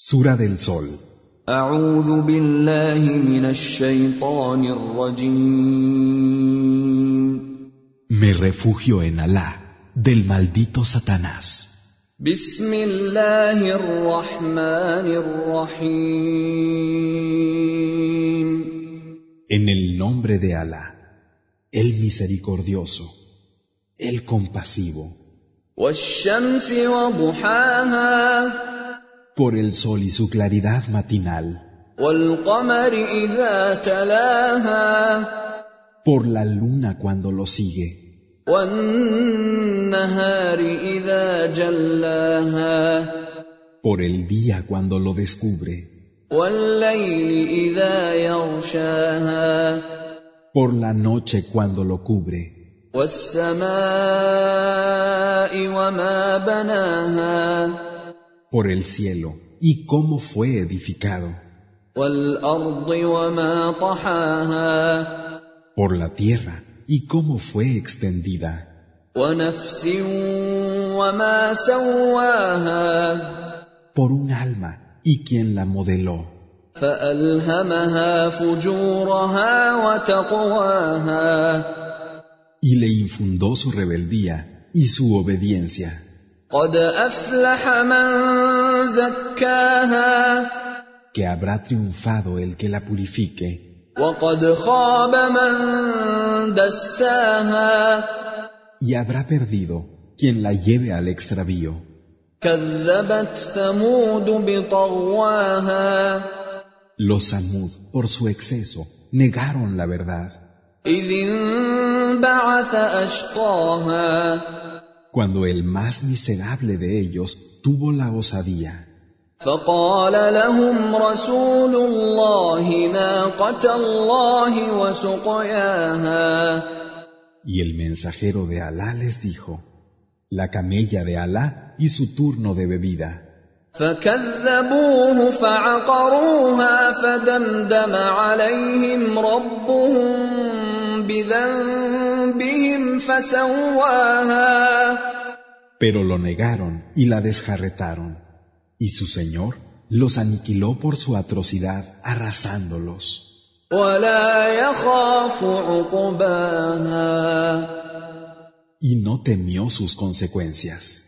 Sura del Sol. Me refugio en Alá del maldito Satanás. En el nombre de Alá, el misericordioso, el compasivo por el sol y su claridad matinal. Por la luna cuando lo sigue. Por el día cuando lo descubre. Por la noche cuando lo cubre por el cielo y cómo fue edificado, por la tierra y cómo fue extendida, por un alma y quien la modeló. Y le infundó su rebeldía y su obediencia. Que habrá triunfado el que la purifique. Y habrá perdido quien la lleve al extravío. Los Samud, por su exceso, negaron la verdad إذ انبعث أشقاها Cuando el más miserable de ellos tuvo la osadía, فقال لهم رسول الله ناقة الله وسقياها y el mensajero de Alá les dijo, la camella de Alá y su turno de bebida. فكذبوه فعقروها فدمدم عليهم ربهم بذنبهم فسواها Pero lo negaron y la desjarretaron, y su Señor los aniquiló por su atrocidad arrasándolos. ولا يخاف عقباها y no temió sus consecuencias.